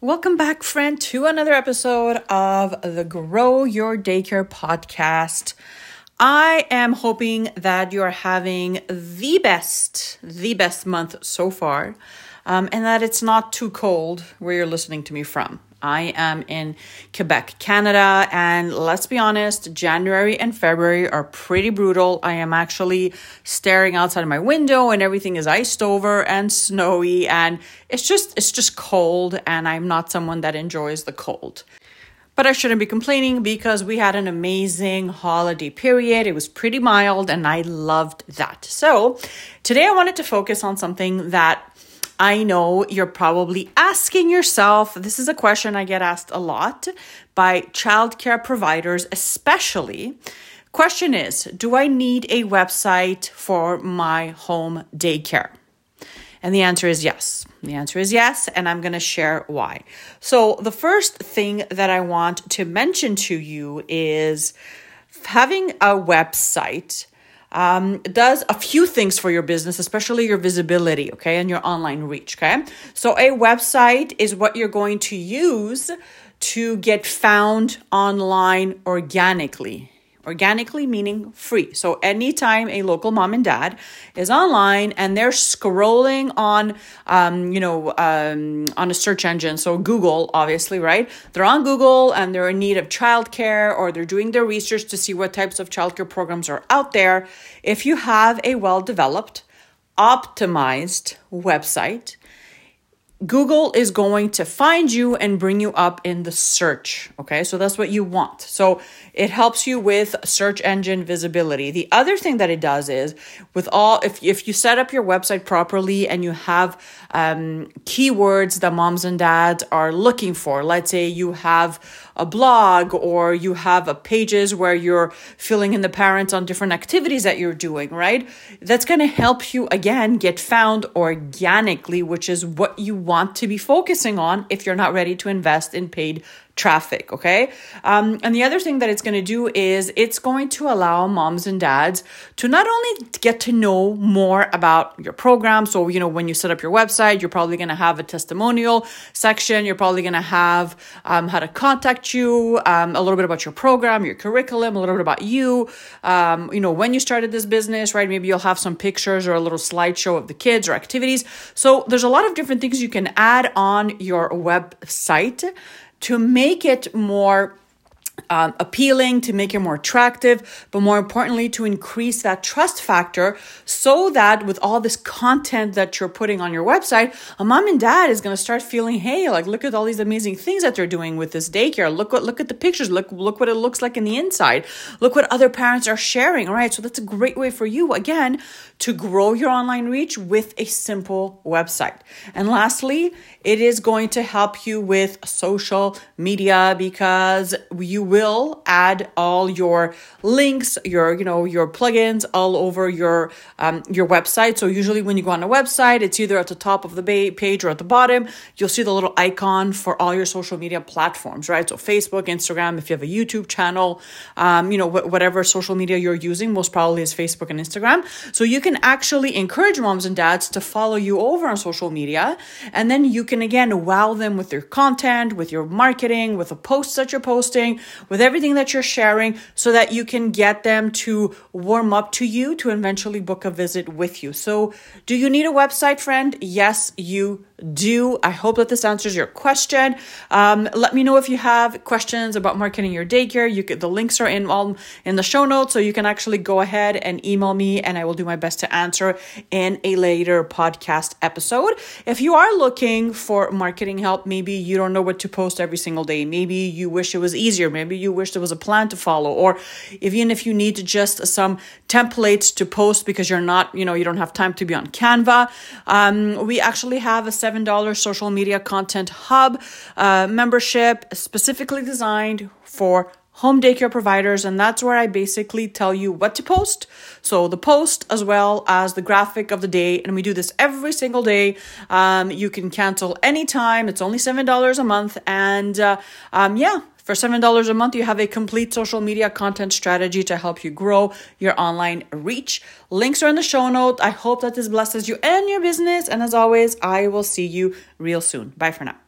Welcome back, friend, to another episode of the Grow Your Daycare podcast. I am hoping that you're having the best, the best month so far, um, and that it's not too cold where you're listening to me from. I am in Quebec, Canada, and let's be honest, January and February are pretty brutal. I am actually staring outside of my window and everything is iced over and snowy and it's just it's just cold and I'm not someone that enjoys the cold. But I shouldn't be complaining because we had an amazing holiday period. It was pretty mild and I loved that. So, today I wanted to focus on something that I know you're probably asking yourself. This is a question I get asked a lot by childcare providers, especially. Question is Do I need a website for my home daycare? And the answer is yes. The answer is yes, and I'm going to share why. So, the first thing that I want to mention to you is having a website um, does a few things for your business, especially your visibility, okay, and your online reach, okay? So, a website is what you're going to use to get found online organically organically meaning free. So anytime a local mom and dad is online and they're scrolling on, um, you know, um, on a search engine, so Google, obviously, right? They're on Google and they're in need of childcare or they're doing their research to see what types of childcare programs are out there. If you have a well developed, optimized website, Google is going to find you and bring you up in the search. Okay, so that's what you want. So it helps you with search engine visibility. The other thing that it does is with all, if, if you set up your website properly and you have um, keywords that moms and dads are looking for, let's say you have a blog or you have a pages where you're filling in the parents on different activities that you're doing, right? That's going to help you again get found organically, which is what you want to be focusing on if you're not ready to invest in paid traffic. Okay. Um, and the other thing that it's going to do is it's going to allow moms and dads to not only get to know more about your program. So, you know, when you set up your website, you're probably going to have a testimonial section. You're probably going to have um, how to contact you, um, a little bit about your program, your curriculum, a little bit about you. Um, you know, when you started this business, right? Maybe you'll have some pictures or a little slideshow of the kids or activities. So there's a lot of different things you can add on your website to make it more um, appealing, to make it more attractive, but more importantly, to increase that trust factor so that with all this content that you're putting on your website, a mom and dad is going to start feeling, hey, like look at all these amazing things that they're doing with this daycare. Look what look at the pictures. Look look what it looks like in the inside. Look what other parents are sharing. All right, so that's a great way for you again to grow your online reach with a simple website. And lastly, it is going to help you with social media because you will add all your links, your you know your plugins all over your um, your website. So usually when you go on a website, it's either at the top of the page or at the bottom. You'll see the little icon for all your social media platforms, right? So Facebook, Instagram. If you have a YouTube channel, um, you know wh- whatever social media you're using, most probably is Facebook and Instagram. So you can actually encourage moms and dads to follow you over on social media, and then you can again wow them with your content, with your marketing, with the posts that you're posting, with everything that you're sharing, so that you can get them to warm up to you to eventually book a visit with you. So, do you need a website, friend? Yes, you do. I hope that this answers your question. Um, let me know if you have questions about marketing your daycare. You could, the links are in all in the show notes, so you can actually go ahead and email me, and I will do my best to answer in a later podcast episode. If you are looking for marketing help, maybe you don't know what to post every single day. Maybe you wish it was easier. Maybe you wish there was a plan to follow, or even if you need just some templates to post because you're not, you know, you don't have time to be on Canva. Um, we actually have a $7 social media content hub uh, membership specifically designed for home daycare providers, and that's where I basically tell you what to post. So, the post as well as the graphic of the day, and we do this every single day. Um, you can cancel anytime, it's only $7 a month, and uh, um, yeah. For $7 a month, you have a complete social media content strategy to help you grow your online reach. Links are in the show note. I hope that this blesses you and your business. And as always, I will see you real soon. Bye for now.